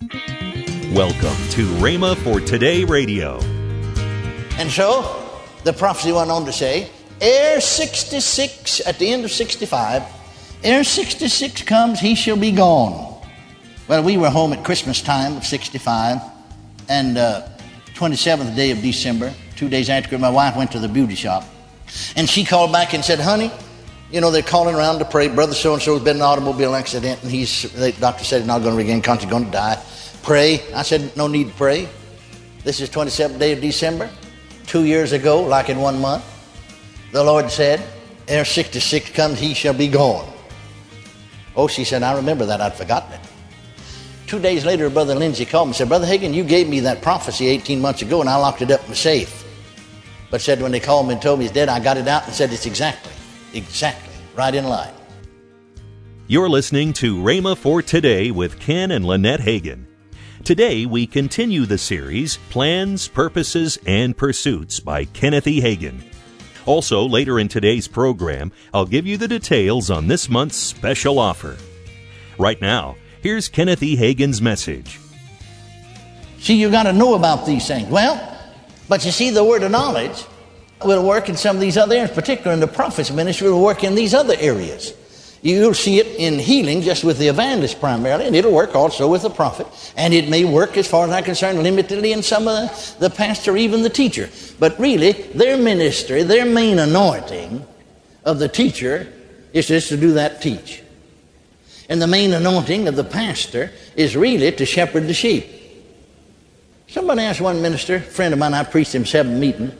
Welcome to Rhema for Today Radio. And so the prophecy went on to say, ere 66, at the end of 65, ere 66 comes, he shall be gone. Well, we were home at Christmas time of 65, and uh, 27th day of December, two days after, my wife went to the beauty shop, and she called back and said, honey, you know, they're calling around to pray. Brother so and so has been in an automobile accident, and he's, the doctor said he's not going to regain consciousness, going to die. Pray. I said, no need to pray. This is 27th day of December. Two years ago, like in one month, the Lord said, ere 66 comes, he shall be gone. Oh, she said, I remember that. I'd forgotten it. Two days later, Brother Lindsay called me and said, Brother Hagin, you gave me that prophecy 18 months ago, and I locked it up in the safe. But said when they called me and told me he's dead, I got it out and said it's exactly, exactly, right in line. You're listening to Rhema for Today with Ken and Lynette Hagin. Today we continue the series Plans, Purposes, and Pursuits by Kenneth E. Hagin. Also, later in today's program, I'll give you the details on this month's special offer. Right now, here's Kenneth E. Hagin's message. See, you got to know about these things. Well, but you see, the word of knowledge will work in some of these other areas, particularly in the prophet's ministry, will work in these other areas. You'll see it in healing just with the evangelist primarily, and it'll work also with the prophet. And it may work, as far as I'm concerned, limitedly in some of the, the pastor, even the teacher. But really, their ministry, their main anointing of the teacher is just to do that teach. And the main anointing of the pastor is really to shepherd the sheep. Somebody asked one minister, a friend of mine, I preached him seven meetings.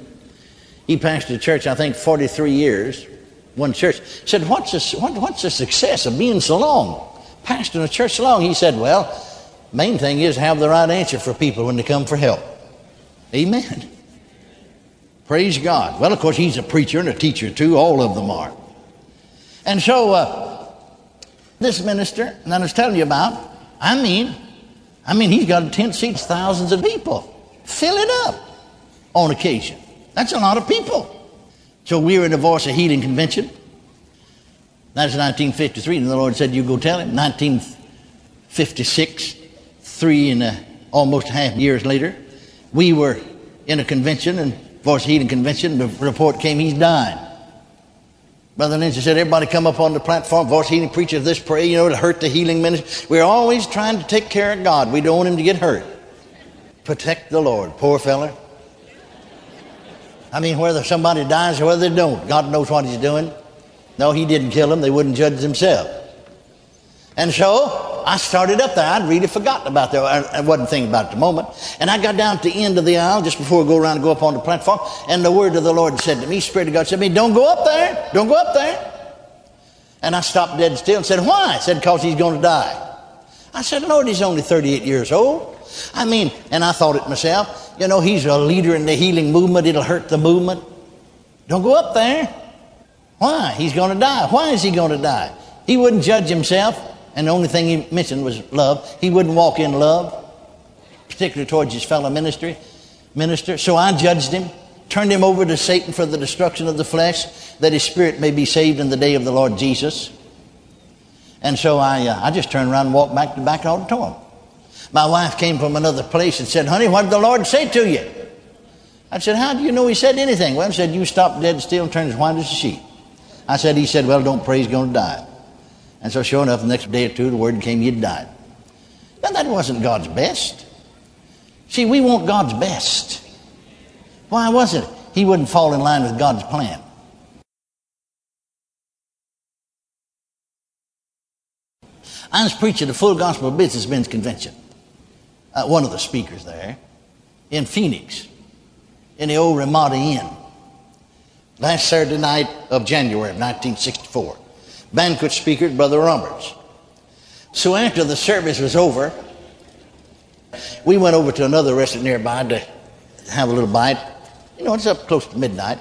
He pastored a church, I think, 43 years one church, said, what's the, what, what's the success of being so long? Pastoring a church so long? He said, well, main thing is have the right answer for people when they come for help. Amen. Praise God. Well, of course, he's a preacher and a teacher too. All of them are. And so, uh, this minister that I was telling you about, I mean, I mean, he's got tent seats, thousands of people. Fill it up on occasion. That's a lot of people. So we were in a Voice of Healing convention. That was 1953, and the Lord said, You go tell him. 1956, three and a, almost half years later, we were in a convention, and Voice Healing convention. The report came, he's dying. Brother Lindsay said, Everybody come up on the platform, Voice Healing preacher this pray, you know, to hurt the healing ministry. We're always trying to take care of God. We don't want him to get hurt. Protect the Lord. Poor feller. I mean, whether somebody dies or whether they don't, God knows what He's doing. No, He didn't kill them, they wouldn't judge themselves. And so I started up there. I'd really forgotten about that. I wasn't thinking about it at the moment. And I got down to the end of the aisle just before I go around and go up on the platform. And the word of the Lord said to me, Spirit of God said to me, Don't go up there. Don't go up there. And I stopped dead still and said, Why? I said, Because he's going to die. I said, Lord, he's only 38 years old. I mean, and I thought it myself, you know, he's a leader in the healing movement. It'll hurt the movement. Don't go up there. Why? He's going to die. Why is he going to die? He wouldn't judge himself, and the only thing he mentioned was love. He wouldn't walk in love, particularly towards his fellow ministry, minister. So I judged him, turned him over to Satan for the destruction of the flesh, that his spirit may be saved in the day of the Lord Jesus. And so I, uh, I just turned around and walked back to the back auditorium. My wife came from another place and said, Honey, what did the Lord say to you? I said, How do you know he said anything? Well, he said, You stop dead still and turn as white as a sheet. I said, He said, Well, don't pray, he's going to die. And so, sure enough, the next day or two, the word came, You'd died. Now, that wasn't God's best. See, we want God's best. Why was it? He wouldn't fall in line with God's plan. I was preaching the full gospel businessmen's convention uh, one of the speakers there, in Phoenix, in the old Ramada Inn, last Saturday night of January of 1964. Banquet speaker, Brother Roberts. So after the service was over, we went over to another restaurant nearby to have a little bite. You know, it's up close to midnight.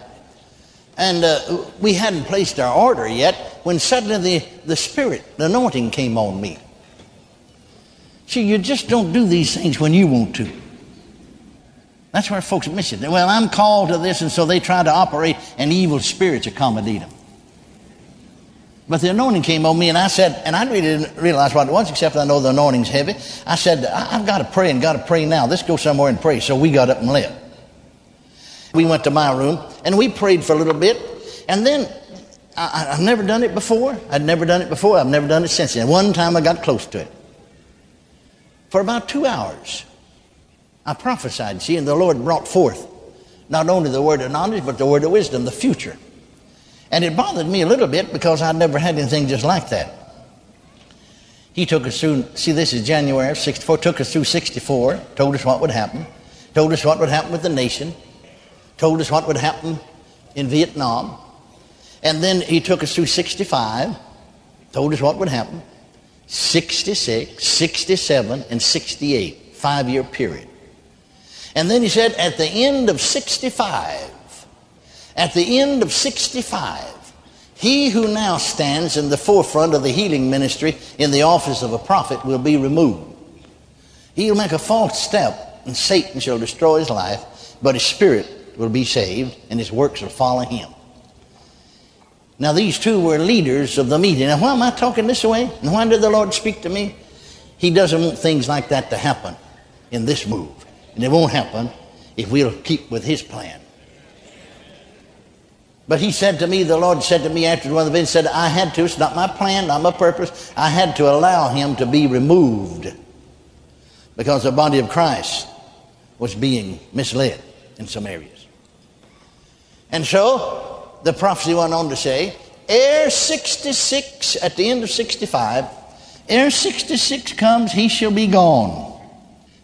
And uh, we hadn't placed our order yet when suddenly the, the Spirit, the anointing came on me. See, you just don't do these things when you want to. That's where folks miss it. Well, I'm called to this, and so they try to operate, and evil spirits accommodate them. But the anointing came on me, and I said, and I really didn't realize what it was, except I know the anointing's heavy. I said, I've got to pray and got to pray now. Let's go somewhere and pray. So we got up and left. We went to my room, and we prayed for a little bit, and then I, have never done it before. I'd never done it before. I've never done it since then. One time I got close to it. For about two hours, I prophesied, see, and the Lord brought forth not only the word of knowledge, but the word of wisdom, the future. And it bothered me a little bit because I'd never had anything just like that. He took us through, see, this is January of 64, took us through 64, told us what would happen, told us what would happen with the nation, told us what would happen in Vietnam. And then he took us through 65, told us what would happen, 66, 67, and 68, five year period. And then he said, at the end of 65, at the end of 65, he who now stands in the forefront of the healing ministry in the office of a prophet will be removed. He'll make a false step, and Satan shall destroy his life, but his spirit will be saved, and his works will follow him. Now, these two were leaders of the meeting. Now, why am I talking this way? And why did the Lord speak to me? He doesn't want things like that to happen in this move. And it won't happen if we'll keep with His plan. But he said to me, the Lord said to me after one of the events, said, I had to, it's not my plan, not my purpose, I had to allow him to be removed because the body of Christ was being misled in some areas. And so the prophecy went on to say, ere 66, at the end of 65, ere 66 comes, he shall be gone.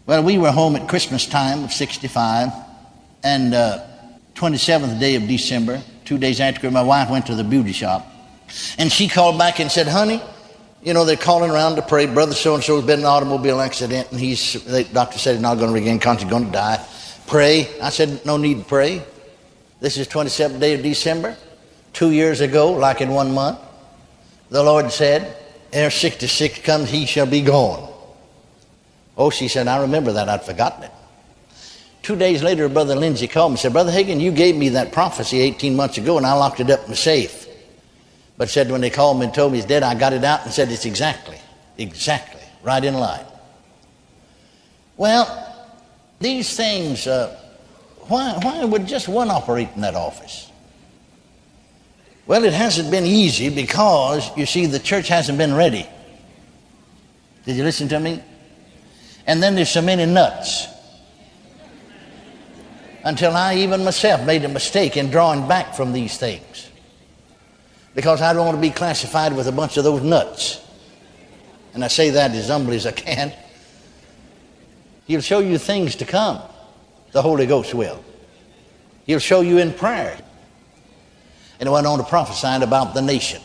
Well, we were home at Christmas time of 65, and uh, 27th day of December, two days after, my wife went to the beauty shop. And she called back and said, honey, you know, they're calling around to pray. Brother so-and-so has been in an automobile accident, and he's, the doctor said he's not going to regain consciousness, going to die. Pray. I said, no need to pray. This is 27th day of December. Two years ago, like in one month, the Lord said, ere 66 comes, he shall be gone. Oh, she said, I remember that. I'd forgotten it. Two days later, Brother Lindsay called me and said, Brother Hagin, you gave me that prophecy 18 months ago and I locked it up in the safe. But said when they called me and told me he's dead, I got it out and said it's exactly, exactly, right in line. Well, these things, uh, why, why would just one operate in that office? Well, it hasn't been easy because, you see, the church hasn't been ready. Did you listen to me? And then there's so many nuts until I even myself made a mistake in drawing back from these things. Because I don't want to be classified with a bunch of those nuts. And I say that as humbly as I can. He'll show you things to come. The Holy Ghost will. He'll show you in prayer. And I went on to prophesy about the nation.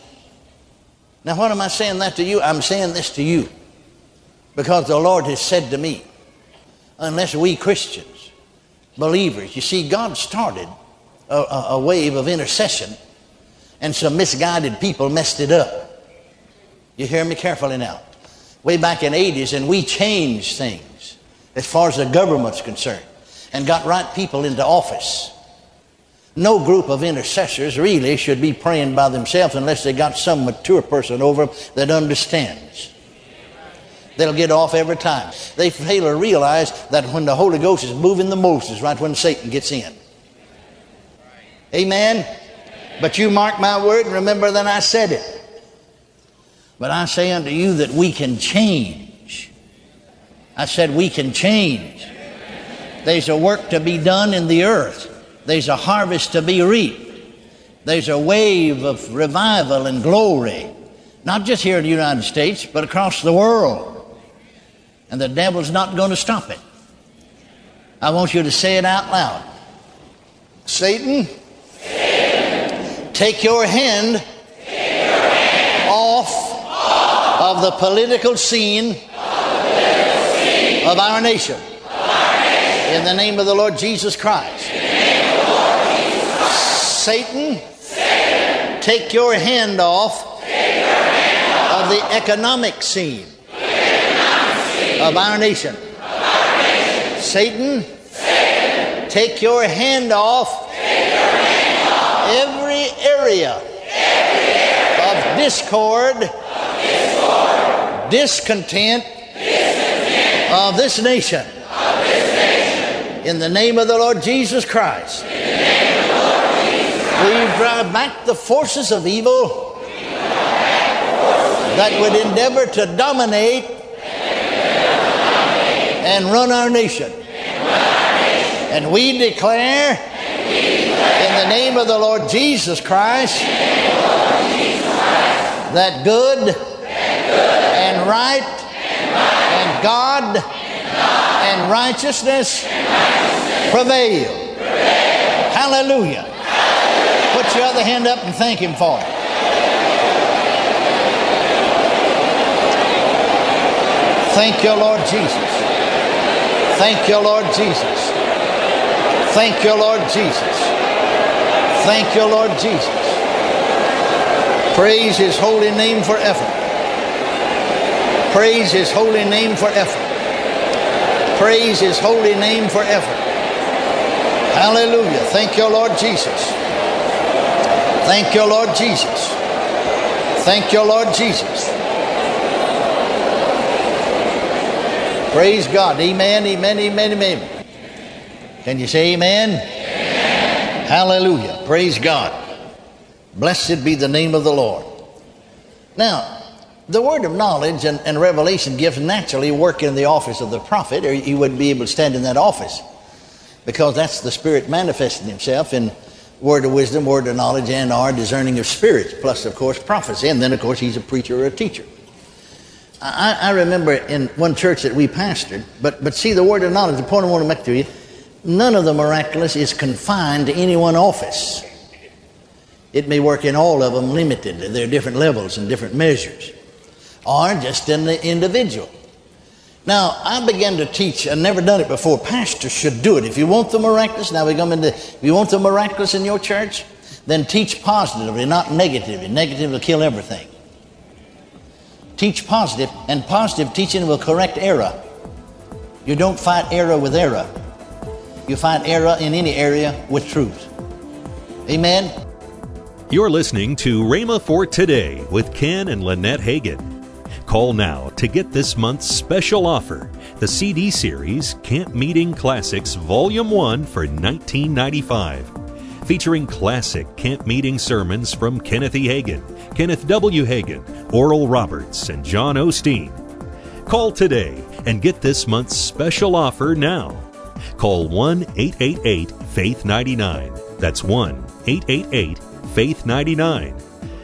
Now, what am I saying that to you? I'm saying this to you because the Lord has said to me, unless we Christians believers. You see, God started a, a, a wave of intercession, and some misguided people messed it up. You hear me carefully now. Way back in the 80s, and we changed things as far as the government's concerned and got right people into office. No group of intercessors really should be praying by themselves unless they got some mature person over them that understands. They'll get off every time. They fail to realize that when the Holy Ghost is moving the most is right when Satan gets in. Amen? But you mark my word and remember that I said it. But I say unto you that we can change. I said we can change. There's a work to be done in the earth. There's a harvest to be reaped. There's a wave of revival and glory, not just here in the United States, but across the world and the devil's not going to stop it. I want you to say it out loud. Satan, Satan take, your hand, off, of the political scene, of, political scene of, our nation. In the name of the Lord Jesus Christ. Satan, take your hand off, of the economic scene of our nation. Satan, take your hand off. Every, area of discord, discontent of this nation. Of this nation. In the name of the Lord Jesus Christ. In the name of the Lord Jesus Christ, We drive back the forces of evil that would endeavor to dominate and run our nation. And we declare in the name of the Lord Jesus Christ that good and right and God and righteousness prevail. Hallelujah. Put your other hand up and thank Him for it. Thank you, Lord Jesus. Thank you, Lord Jesus. Thank you, Lord Jesus. Thank you, Lord Jesus. Praise His holy name forever. Praise His holy name forever. Praise His holy name forever. Hallelujah. Thank you, Lord Jesus. Thank you, Lord Jesus. Thank you, Lord Jesus. Praise God. Amen, amen, amen, amen. Can you say amen? amen? Hallelujah. Praise God. Blessed be the name of the Lord. Now, the word of knowledge and, and revelation gifts naturally work in the office of the prophet, or he wouldn't be able to stand in that office because that's the Spirit manifesting Himself in word of wisdom, word of knowledge, and our discerning of spirits, plus, of course, prophecy. And then, of course, he's a preacher or a teacher. I, I remember in one church that we pastored, but, but see, the word of knowledge, the point I want to make to you, none of the miraculous is confined to any one office. It may work in all of them limited. There are different levels and different measures, or just in the individual. Now, I began to teach, I've never done it before. Pastors should do it. If you want the miraculous, now we come into, if you want the miraculous in your church, then teach positively, not negatively. Negative will kill everything. Teach positive, and positive teaching will correct error. You don't fight error with error. You fight error in any area with truth. Amen. You're listening to Rhema for Today with Ken and Lynette Hagin. Call now to get this month's special offer the CD series Camp Meeting Classics Volume 1 for $19.95. Featuring classic camp meeting sermons from Kenneth E. Hagin, Kenneth W. Hagin, Oral Roberts, and John Osteen. Call today and get this month's special offer now. Call 1 888 Faith 99. That's 1 888 Faith 99.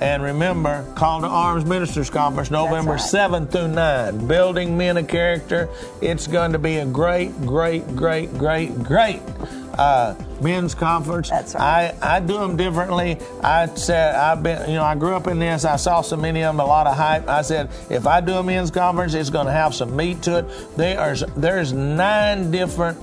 And remember, Call to Arms Ministers Conference, November right. 7th through 9. Building Men of Character. It's going to be a great, great, great, great, great uh, men's conference. That's right. I, I do them differently. I said, I've been, you know, I grew up in this. I saw so many of them, a lot of hype. I said, if I do a men's conference, it's going to have some meat to it. There's, there's nine different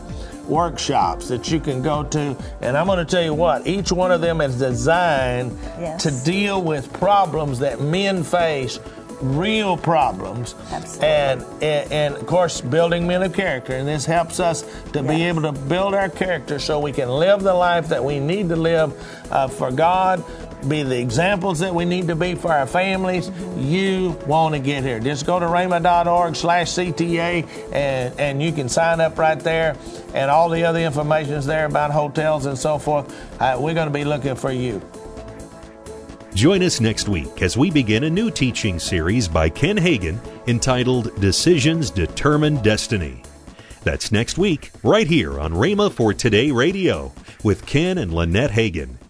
workshops that you can go to. And I'm going to tell you what, each one of them is designed Yes. to deal with problems that men face, real problems. Absolutely. And, and, and of course, building men of character. And this helps us to be able to build our character so we can live the life that we need to live uh, for God. Be the examples that we need to be for our families. You want to get here. Just go to rhema.org slash CTA and, and you can sign up right there. And all the other information is there about hotels and so forth. Uh, we're going to be looking for you. Join us next week as we begin a new teaching series by Ken Hagin entitled Decisions Determine Destiny. That's next week, right here on Rhema for Today Radio with Ken and Lynette Hagin.